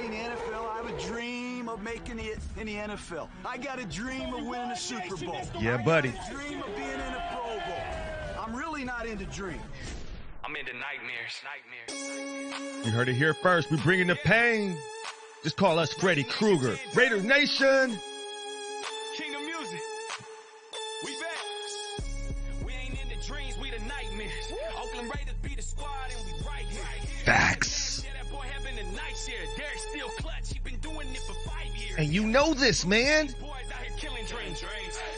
everybody in the NFL, I have a dream of making it in the NFL. I got a dream of winning a Super Bowl. Yeah, buddy. I got a dream of being in a Pro Bowl. I'm really not into dreams. I'm into nightmares. Nightmares. You heard it here first. We bringing the pain. Just call us Freddy Krueger. Raider Nation. And you know this, man. Boys out here killing dreams.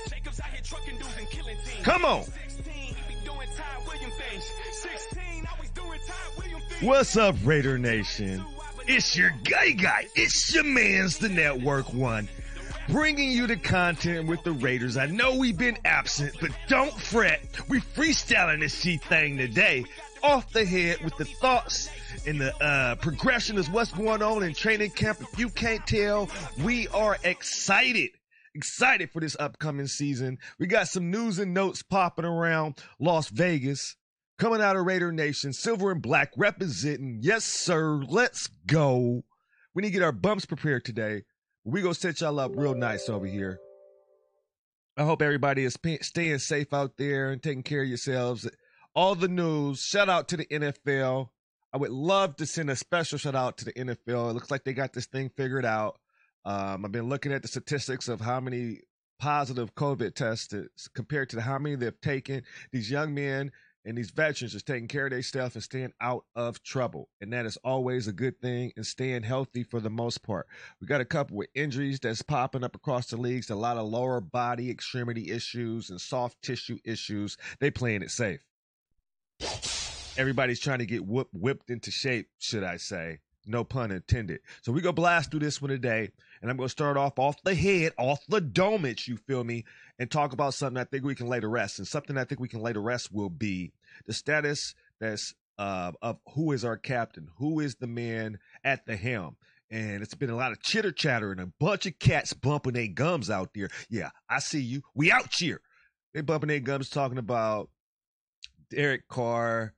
Jacobs out here trucking dudes and killing teams. Come on. 16, he be doing Ty William things. 16, always doing Ty William things. What's up, Raider Nation? It's your guy guy. It's your man's the network one. Bringing you the content with the Raiders. I know we've been absent, but don't fret. We freestyling this shit thing today. Off the head with the thoughts and the uh, progression is what's going on in training camp. If you can't tell, we are excited. Excited for this upcoming season. We got some news and notes popping around Las Vegas coming out of Raider Nation, silver and black representing. Yes, sir. Let's go. We need to get our bumps prepared today. We gonna set y'all up real nice over here. I hope everybody is staying safe out there and taking care of yourselves. All the news. Shout out to the NFL. I would love to send a special shout out to the NFL. It looks like they got this thing figured out. Um, I've been looking at the statistics of how many positive COVID tests compared to how many they've taken. These young men and these veterans just taking care of their stuff and staying out of trouble. And that is always a good thing and staying healthy for the most part. We got a couple with injuries that's popping up across the leagues, a lot of lower body extremity issues and soft tissue issues. They playing it safe. Everybody's trying to get whoop, whipped into shape, should I say. No pun intended. So we go blast through this one today, and I'm going to start off off the head, off the domage, you feel me, and talk about something I think we can lay to rest. And something I think we can lay to rest will be the status that's uh, of who is our captain, who is the man at the helm. And it's been a lot of chitter chatter and a bunch of cats bumping their gums out there. Yeah, I see you. We out here. They bumping their gums talking about Derek Carr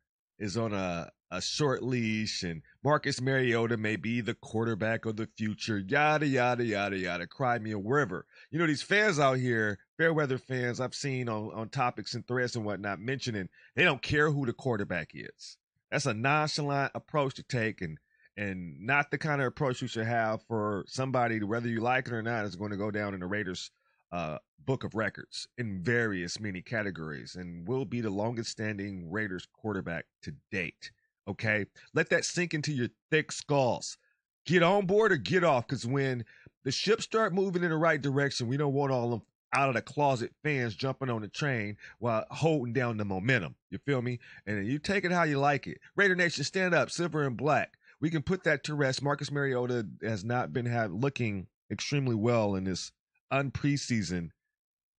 is on a, a short leash and Marcus Mariota may be the quarterback of the future, yada, yada, yada, yada. Cry me a river. You know, these fans out here, fair weather fans, I've seen on, on topics and threads and whatnot mentioning they don't care who the quarterback is. That's a nonchalant approach to take and and not the kind of approach you should have for somebody, whether you like it or not, is going to go down in the Raiders uh, book of records in various many categories and will be the longest standing Raiders quarterback to date. Okay. Let that sink into your thick skulls. Get on board or get off. Cause when the ships start moving in the right direction, we don't want all them out of the closet fans jumping on the train while holding down the momentum. You feel me? And you take it how you like it. Raider Nation, stand up, silver and black. We can put that to rest. Marcus Mariota has not been have, looking extremely well in this unpreseason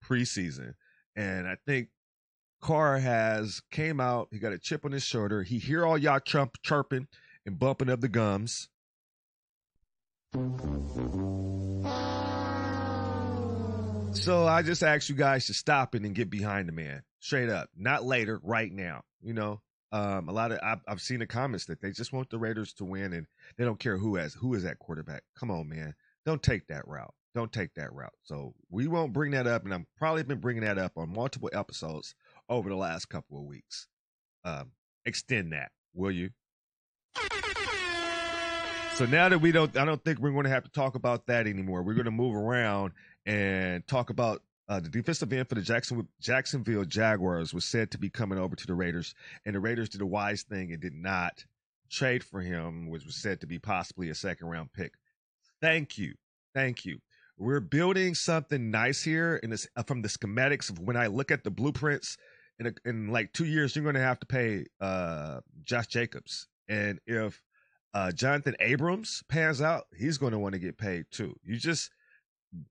preseason. And I think Carr has came out. He got a chip on his shoulder. He hear all y'all chump chirping and bumping of the gums. So I just ask you guys to stop it and get behind the man, straight up. Not later, right now. You know, um, a lot of I've, I've seen the comments that they just want the Raiders to win and they don't care who has who is that quarterback. Come on, man, don't take that route. Don't take that route. So we won't bring that up, and I'm probably been bringing that up on multiple episodes over the last couple of weeks. Um, extend that, will you? So now that we don't, I don't think we're going to have to talk about that anymore. We're going to move around and talk about uh, the defensive end for the Jackson, Jacksonville Jaguars was said to be coming over to the Raiders, and the Raiders did a wise thing and did not trade for him, which was said to be possibly a second round pick. Thank you, thank you. We're building something nice here, and this uh, from the schematics of when I look at the blueprints. In, a, in like two years, you're going to have to pay uh, Josh Jacobs, and if uh, Jonathan Abrams pans out, he's going to want to get paid too. You just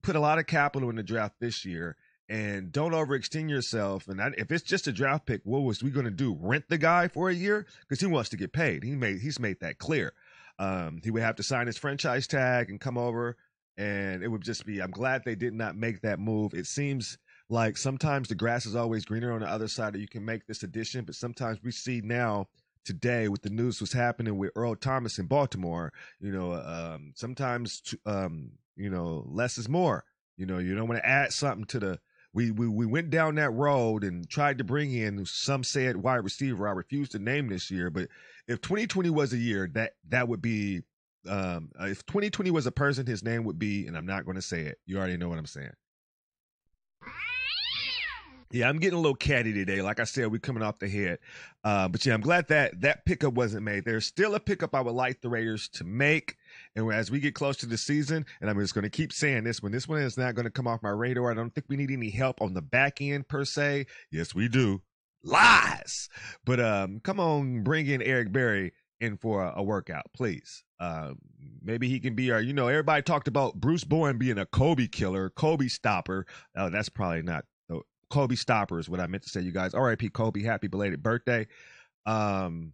put a lot of capital in the draft this year and don't overextend yourself. And I, if it's just a draft pick, what was we going to do? Rent the guy for a year because he wants to get paid. He made he's made that clear. Um, he would have to sign his franchise tag and come over, and it would just be. I'm glad they did not make that move. It seems like sometimes the grass is always greener on the other side. That you can make this addition, but sometimes we see now today with the news was happening with Earl Thomas in Baltimore. You know, um, sometimes um, you know less is more. You know, you don't want to add something to the. We, we we went down that road and tried to bring in some said wide receiver. I refuse to name this year, but if 2020 was a year, that that would be. Um, if 2020 was a person, his name would be, and I'm not going to say it. You already know what I'm saying. Yeah, I'm getting a little catty today. Like I said, we're coming off the head. Uh, but yeah, I'm glad that that pickup wasn't made. There's still a pickup I would like the Raiders to make. And as we get close to the season, and I'm just going to keep saying this one, this one is not going to come off my radar. I don't think we need any help on the back end per se. Yes, we do. Lies. But um, come on, bring in Eric Berry in for a, a workout, please. Um, maybe he can be our, you know, everybody talked about Bruce Bowen being a Kobe killer, Kobe stopper. Oh, that's probably not Kobe Stopper is what I meant to say, you guys. R.I.P. Kobe, happy belated birthday. Um,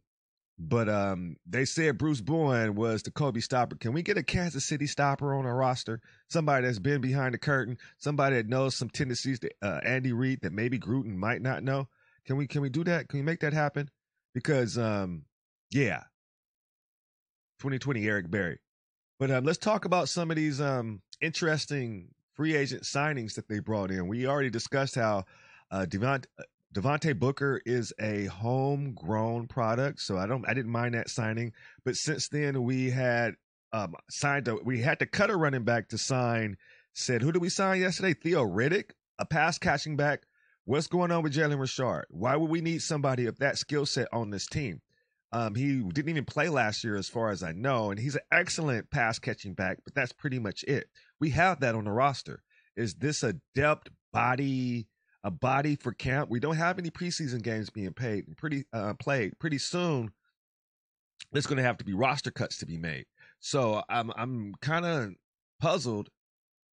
but um, they said Bruce Bowen was the Kobe Stopper. Can we get a Kansas City Stopper on our roster? Somebody that's been behind the curtain, somebody that knows some tendencies that uh, Andy Reid that maybe Gruden might not know. Can we can we do that? Can we make that happen? Because um, yeah, 2020 Eric Berry. But um, let's talk about some of these um interesting free agent signings that they brought in. We already discussed how uh, Devont, uh, Devontae Booker is a homegrown product, so I don't I didn't mind that signing. But since then, we had um, signed a, we had to cut a running back to sign. Said who did we sign yesterday? Theo Riddick, a pass catching back. What's going on with Jalen Richard? Why would we need somebody of that skill set on this team? Um, he didn't even play last year, as far as I know, and he's an excellent pass catching back, but that's pretty much it. We have that on the roster. Is this a depth body, a body for camp? We don't have any preseason games being paid, pretty uh, played. Pretty soon, there's going to have to be roster cuts to be made. So I'm I'm kind of puzzled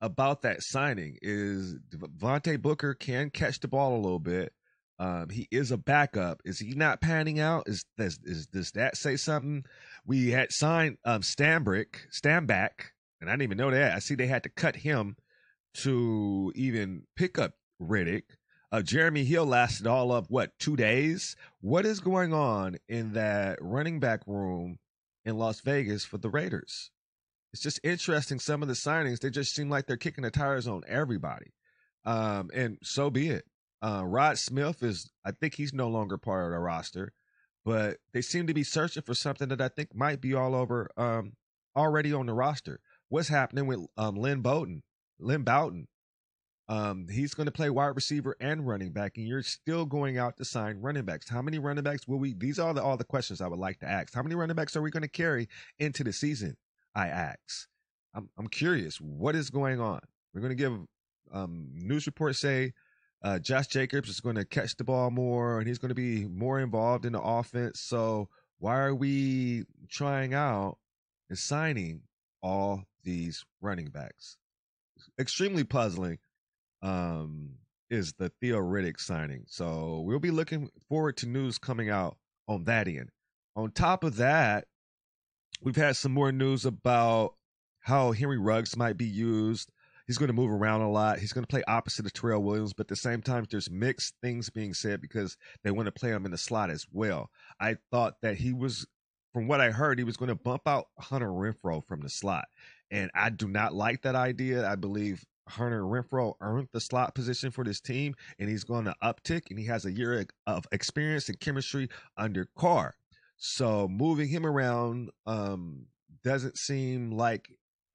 about that signing. Is Devontae Booker can catch the ball a little bit um, he is a backup. Is he not panning out? Is does is does that say something? We had signed um Stanbrick, Stanback, and I didn't even know that. I see they had to cut him to even pick up Riddick. Uh, Jeremy Hill lasted all of what two days? What is going on in that running back room in Las Vegas for the Raiders? It's just interesting. Some of the signings they just seem like they're kicking the tires on everybody, um, and so be it. Uh, Rod Smith is, I think he's no longer part of the roster, but they seem to be searching for something that I think might be all over, um, already on the roster. What's happening with um, Lynn Bowden? Lynn Bowden. Um, he's going to play wide receiver and running back, and you're still going out to sign running backs. How many running backs will we? These are the, all the questions I would like to ask. How many running backs are we going to carry into the season? I ask. I'm I'm curious. What is going on? We're going to give um, news reports say uh, Josh Jacobs is going to catch the ball more and he's going to be more involved in the offense. So why are we trying out and signing all these running backs? Extremely puzzling um, is the Theo Riddick signing. So we'll be looking forward to news coming out on that end. On top of that, we've had some more news about how Henry Ruggs might be used he's going to move around a lot. He's going to play opposite of Tyrell Williams, but at the same time, there's mixed things being said because they want to play him in the slot as well. I thought that he was, from what I heard, he was going to bump out Hunter Renfrow from the slot. And I do not like that idea. I believe Hunter Renfrow earned the slot position for this team, and he's going to uptick, and he has a year of experience and chemistry under Carr. So moving him around um, doesn't seem like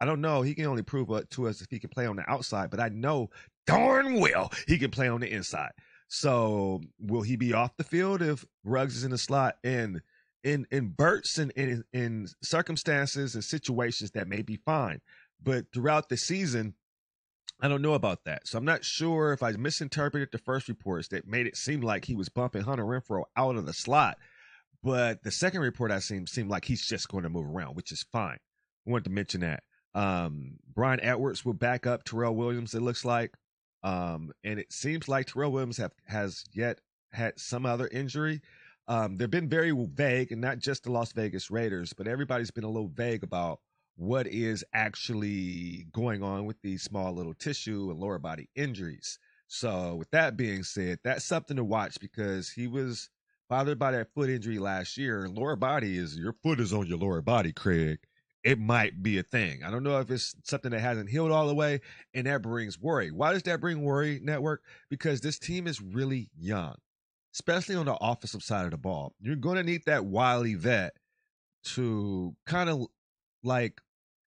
I don't know. He can only prove uh, to us if he can play on the outside, but I know darn well he can play on the inside. So will he be off the field if Ruggs is in the slot? And in in bursts and in, in circumstances and situations that may be fine, but throughout the season, I don't know about that. So I'm not sure if I misinterpreted the first reports that made it seem like he was bumping Hunter Renfrow out of the slot. But the second report I seen seemed like he's just going to move around, which is fine. I wanted to mention that. Um, Bryan Edwards will back up Tyrell Williams, it looks like. Um, and it seems like Tyrell Williams have, has yet had some other injury. Um, they've been very vague, and not just the Las Vegas Raiders, but everybody's been a little vague about what is actually going on with these small little tissue and lower body injuries. So, with that being said, that's something to watch because he was bothered by that foot injury last year. Lower body is your foot is on your lower body, Craig. It might be a thing. I don't know if it's something that hasn't healed all the way, and that brings worry. Why does that bring worry, network? Because this team is really young, especially on the offensive side of the ball. You're going to need that wily vet to kind of like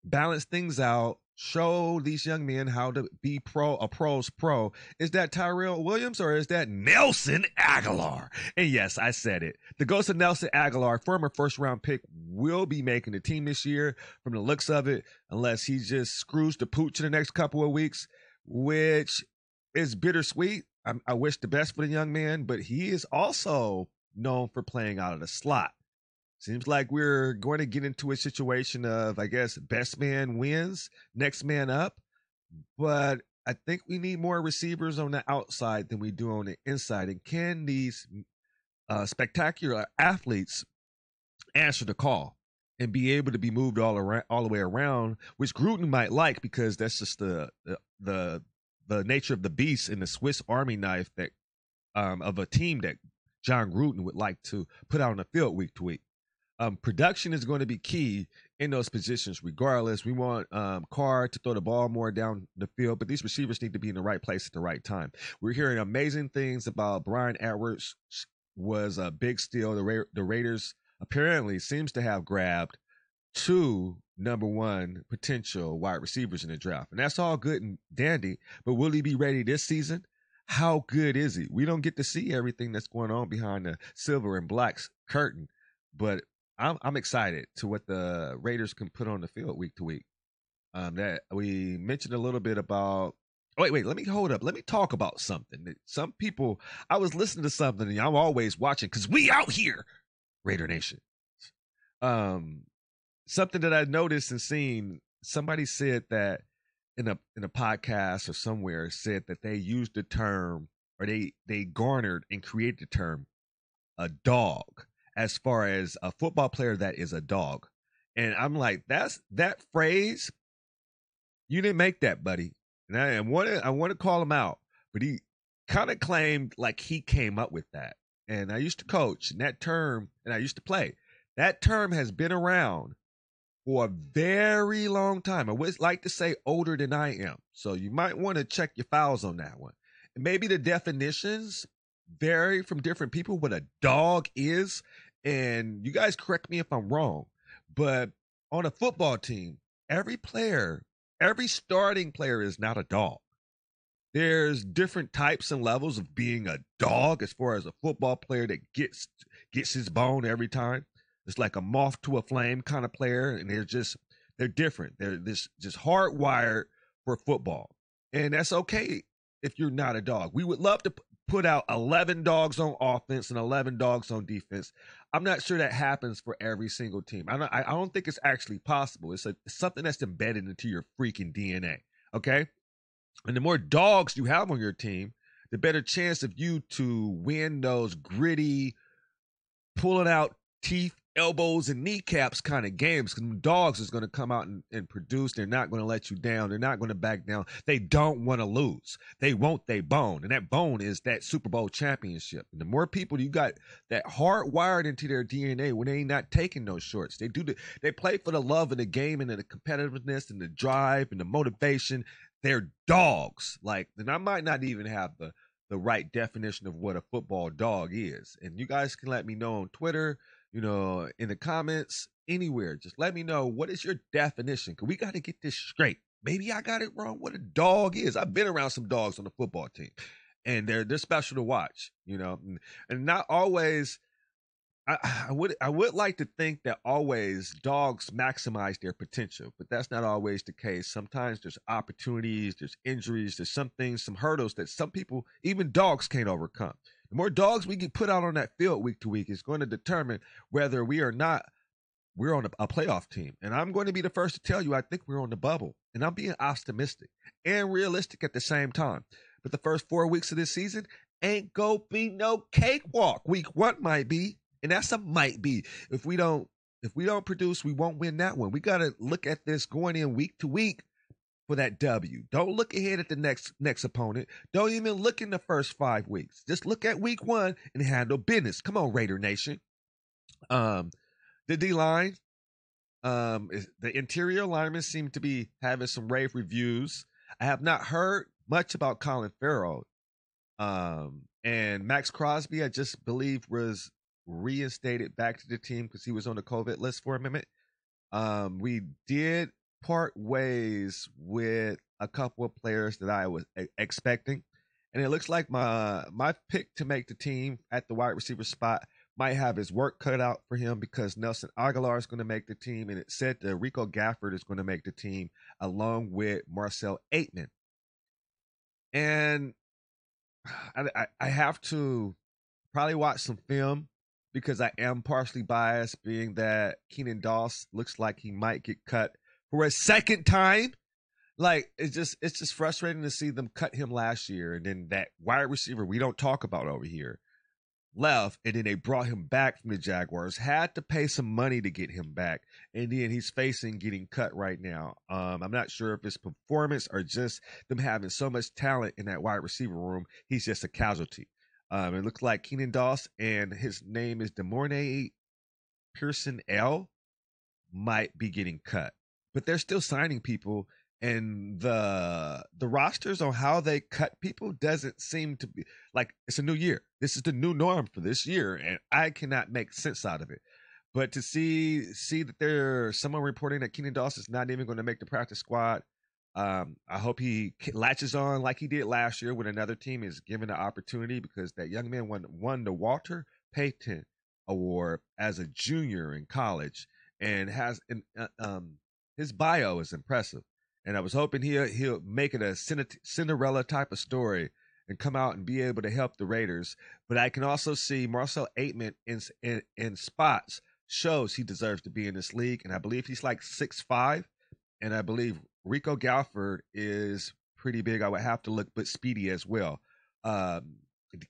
balance things out show these young men how to be pro a pro's pro. Is that tyrell williams or is that Nelson Agholor? And yes i said it. The ghost of Nelson Agholor former first round pick will be making the team this year from the looks of it unless he just screws the pooch in the next couple of weeks which is bittersweet. I, I wish the best for the young man but he is also known for playing out of the slot Seems like we're going to get into a situation of, I guess, best man wins, next man up. But I think we need more receivers on the outside than we do on the inside. And can these uh, spectacular athletes answer the call and be able to be moved all around, all the way around, which Gruden might like because that's just the the the, nature of the beast in the Swiss Army knife that um, of a team that Jon Gruden would like to put out on the field week to week um, production is going to be key in those positions, regardless. We want um, Carr to throw the ball more down the field, but these receivers need to be in the right place at the right time. We're hearing amazing things about Bryan Edwards was a big steal. The, Ra- the Raiders apparently seems to have grabbed two number one potential wide receivers in the draft, and that's all good and dandy. But will he be ready this season? How good is he? We don't get to see everything that's going on behind the silver and blacks curtain, but I'm I'm excited to what the Raiders can put on the field week to week. Um, that we mentioned a little bit about. Oh, wait, wait. Let me hold up. Let me talk about something. Some people. I was listening to something, and I'm always watching because we out here, Raider Nation. Um, something that I noticed and seen. Somebody said that in a in a podcast or somewhere said that they used the term or they they garnered and created the term a dog as far as a football player that is a dog. And I'm like, that's that phrase. You didn't make that, buddy. And I, want to I want to call him out, but he kind of claimed like he came up with that. And I used to coach, and that term, and I used to play. That term has been around for a very long time. I would like to say older than I am. So you might want to check your files on that one. And maybe the definitions vary from different people what a dog is and you guys correct me if I'm wrong, but on a football team, every player, every starting player is not a dog. There's different types and levels of being a dog as far as a football player that gets gets his bone every time. It's like a moth to a flame kind of player, and they're just they're different. They're this just hardwired for football, and that's okay if you're not a dog. We would love to put out 11 dogs on offense and 11 dogs on defense. I'm not sure that happens for every single team. I don't, I don't think it's actually possible. It's, it's something that's embedded into your freaking DNA. Okay. And the more dogs you have on your team, the better chance of you to win those gritty, pulling out teeth elbows and kneecaps kind of games because dogs is going to come out and, and produce. They're not going to let you down. They're not going to back down. They don't want to lose. They want their bone. And that bone is that Super Bowl championship. And the more people you got that hardwired into their DNA when they ain't not taking those shorts, they do the, they play for the love of the game and the competitiveness and the drive and the motivation. They're dogs. Like, and I might not even have the, the right definition of what a football dog is. And you guys can let me know on Twitter, you know, in the comments, anywhere. Just let me know what is your definition. Cause we got to get this straight. Maybe I got it wrong. What a dog is. I've been around some dogs on the football team, and they're they're special to watch. You know, and, not always. I, I would I would like to think that always dogs maximize their potential, but that's not always the case. Sometimes there's opportunities, there's injuries, there's some things, some hurdles that some people, even dogs, can't overcome. The more dogs we can put out on that field week to week is going to determine whether we are not we're on a, a, playoff team. And I'm going to be the first to tell you I think we're on the bubble. And I'm being optimistic and realistic at the same time. But the first four weeks of this season ain't go be no cakewalk. Week one might be, and that's a might be. If we don't if we don't produce, we won't win that one. We gotta look at this going in week to week for that W. Don't look ahead at the next next opponent. Don't even look in the first five weeks. Just look at week one and handle business. Come on, Raider Nation. Um, the D line, um, the interior linemen seem to be having some rave reviews. I have not heard much about Clelin Ferrell. Um, and Maxx Crosby, I just believe was reinstated back to the team because he was on the COVID list for a minute. Um, we did part ways with a couple of players that I was expecting, and it looks like my my pick to make the team at the wide receiver spot might have his work cut out for him because Nelson Agholor is going to make the team, and it said that Rico Gafford is going to make the team along with Marcel Ateman. And I, I have to probably watch some film because I am partially biased, being that Keenan Doss looks like he might get cut a second time. Like it's just it's just frustrating to see them cut him last year, and then that wide receiver we don't talk about over here left, and then they brought him back from the Jaguars. Had to pay some money to get him back, and then he's facing getting cut right now. Um, I'm not sure if it's performance or just them having so much talent in that wide receiver room. He's just a casualty. Um, it looks like Keenan Doss and his name is De'Mornay Pierson-El might be getting cut, but they're still signing people and the the rosters on how they cut people doesn't seem to be like it's a new year. This is the new norm for this year, and I cannot make sense out of it. But to see see that there's someone reporting that Keenan is not even going to make the practice squad, um, I hope he latches on like he did last year when another team is given the opportunity because that young man won won the Walter Payton Award as a junior in college and has an, uh, um his bio is impressive and I was hoping he'll he'll make it a Cinderella type of story and come out and be able to help the Raiders. But I can also see Marcel Ateman in, in in spots shows he deserves to be in this league, and I believe he's like six five, and I believe Rico Gafford is pretty big. I would have to look, but speedy as well. Um,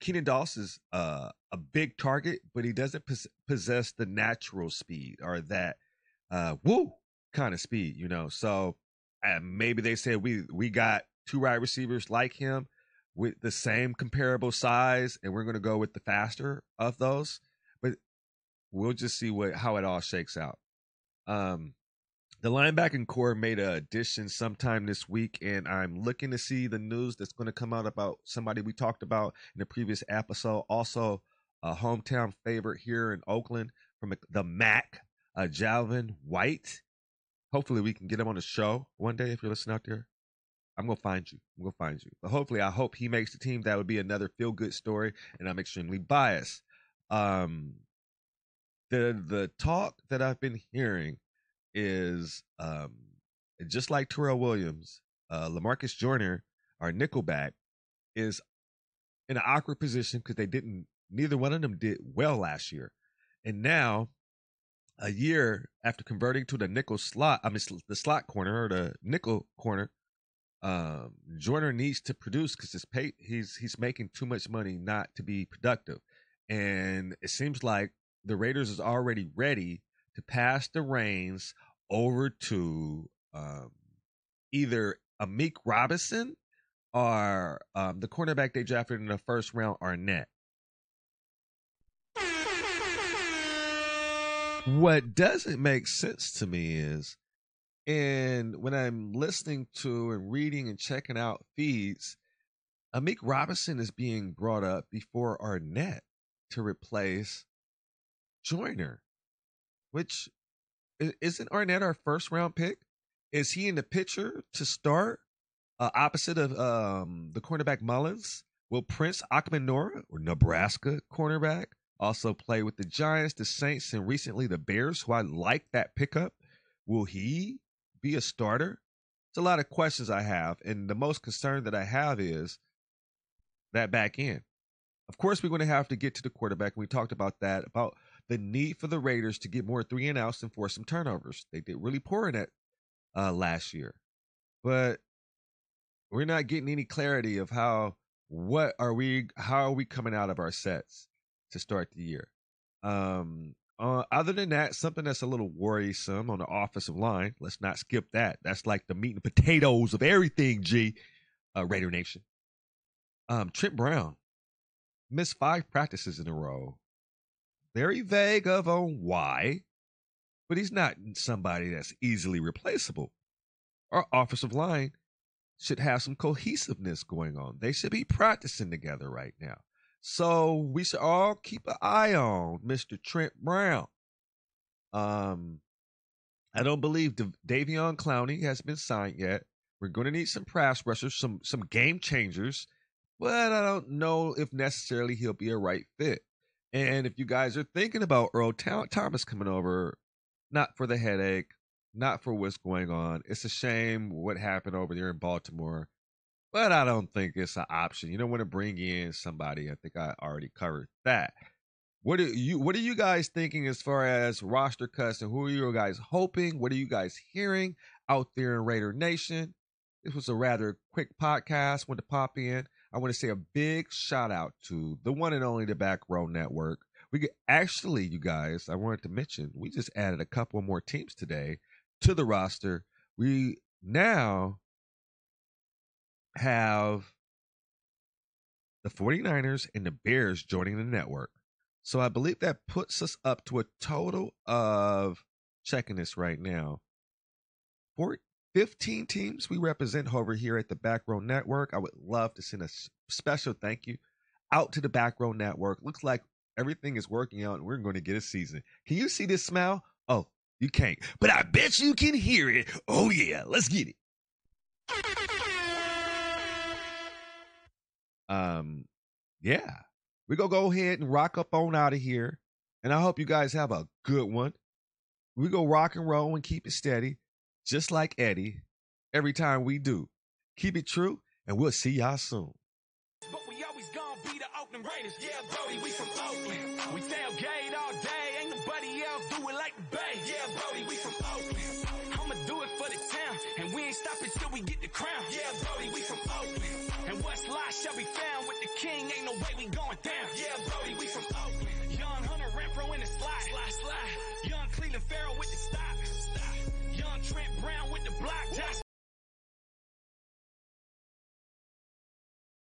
Keenan Doss is uh, a big target, but he doesn't pos- possess the natural speed or that uh, woo kind of speed, you know. So and maybe they said we we got two wide receivers like him with the same comparable size, and we're going to go with the faster of those. But we'll just see what how it all shakes out. Um, the linebacking core made an addition sometime this week, and I'm looking to see the news that's going to come out about somebody we talked about in the previous episode. Also, a hometown favorite here in Oakland from the MAC, uh, Javin White hopefully we can get him on the show one day if you're listening out there. I'm gonna find you. I'm gonna find you. But hopefully, I hope he makes the team. That would be another feel good story, and I'm extremely biased. Um, the the talk that I've been hearing is um, just like Tyrell Williams, uh, Lamarcus Joyner, our Nickelback, is in an awkward position because they didn't. Neither one of them did well last year, and now a year after converting to the nickel slot, I mean the slot corner or the nickel corner, um, Joyner needs to produce because his pay he's he's making too much money not to be productive, and it seems like the Raiders is already ready to pass the reins over to um, either Amik Robertson or um, the cornerback they drafted in the first round, Arnette. What doesn't make sense to me is, and when I'm listening to and reading and checking out feeds, Amik Robertson is being brought up before Arnette to replace Joyner, which isn't Arnette our first round pick? Is he in the picture to start uh, opposite of um, the cornerback Mullins? Will Prince Amukamara or Nebraska cornerback also play with the Giants, the Saints, and recently the Bears, who I like that pickup. Will he be a starter? It's a lot of questions I have. And the most concern that I have is that back end. Of course, we're going to have to get to the quarterback. We talked about that, about the need for the Raiders to get more three and outs and force some turnovers. They did really poor in that uh, last year. But we're not getting any clarity of how what are we how are we coming out of our sets to start the year. Um, Uh, other than that, something that's a little worrisome on the offensive line. Let's not skip that. That's like the meat and potatoes of everything. G, uh, Raider Nation. Um, Trent Brown missed five practices in a row. Very vague of on why, but he's not somebody that's easily replaceable. Our offensive line should have some cohesiveness going on. They should be practicing together right now. So we should all keep an eye on Mr. Trent Brown. Um, I don't believe Davion Clowney has been signed yet. We're going to need some pass rushers, some some game changers, but I don't know if necessarily he'll be a right fit. And if you guys are thinking about Earl Thomas coming over, not for the headache, not for what's going on. It's a shame what happened over there in Baltimore, but I don't think it's an option. You don't want to bring in somebody. I think I already covered that. What are you What are you guys thinking as far as roster cuts and who are you guys hoping? What are you guys hearing out there in Raider Nation? This was a rather quick podcast. Want to pop in. I want to say a big shout out to the one and only the Back Row Network. We get, actually, you guys, I wanted to mention we just added a couple more teams today to the roster. We now have the 49ers and the Bears joining the network. So I believe that puts us up to a total of checking this right now. 15 teams we represent over here at the Back Row Network. I would love to send a special thank you out to the Back Row Network. Looks like everything is working out and we're going to get a season. Can you see this smile? Oh, you can't. But I bet you can hear it. Oh, yeah. Let's get it. Um, yeah. Going to go ahead and rock up on out of here. And I hope you guys have a good one. We go rock and roll and keep it steady, just like Eddie, every time we do. Keep it true, and we'll see y'all soon. But we always gonna be the Oakland Raiders. Yeah, Brody, we from Oakland. We tailgate all day. Ain't nobody else do it like the Bay. Yeah, Brody, we from Oakland. I'ma do it for the town. And we ain't stopping till we get the crown. Yeah, Brody, we from. And West Lot shall be found with the king. Ain't no way we going down. Yeah, Brody, we from Oakland. Young Hunter Renfrow in the slide. Slide, slide. Young Clelin Ferrell with the stop. Stop. Young Trent Brown with the block. Josh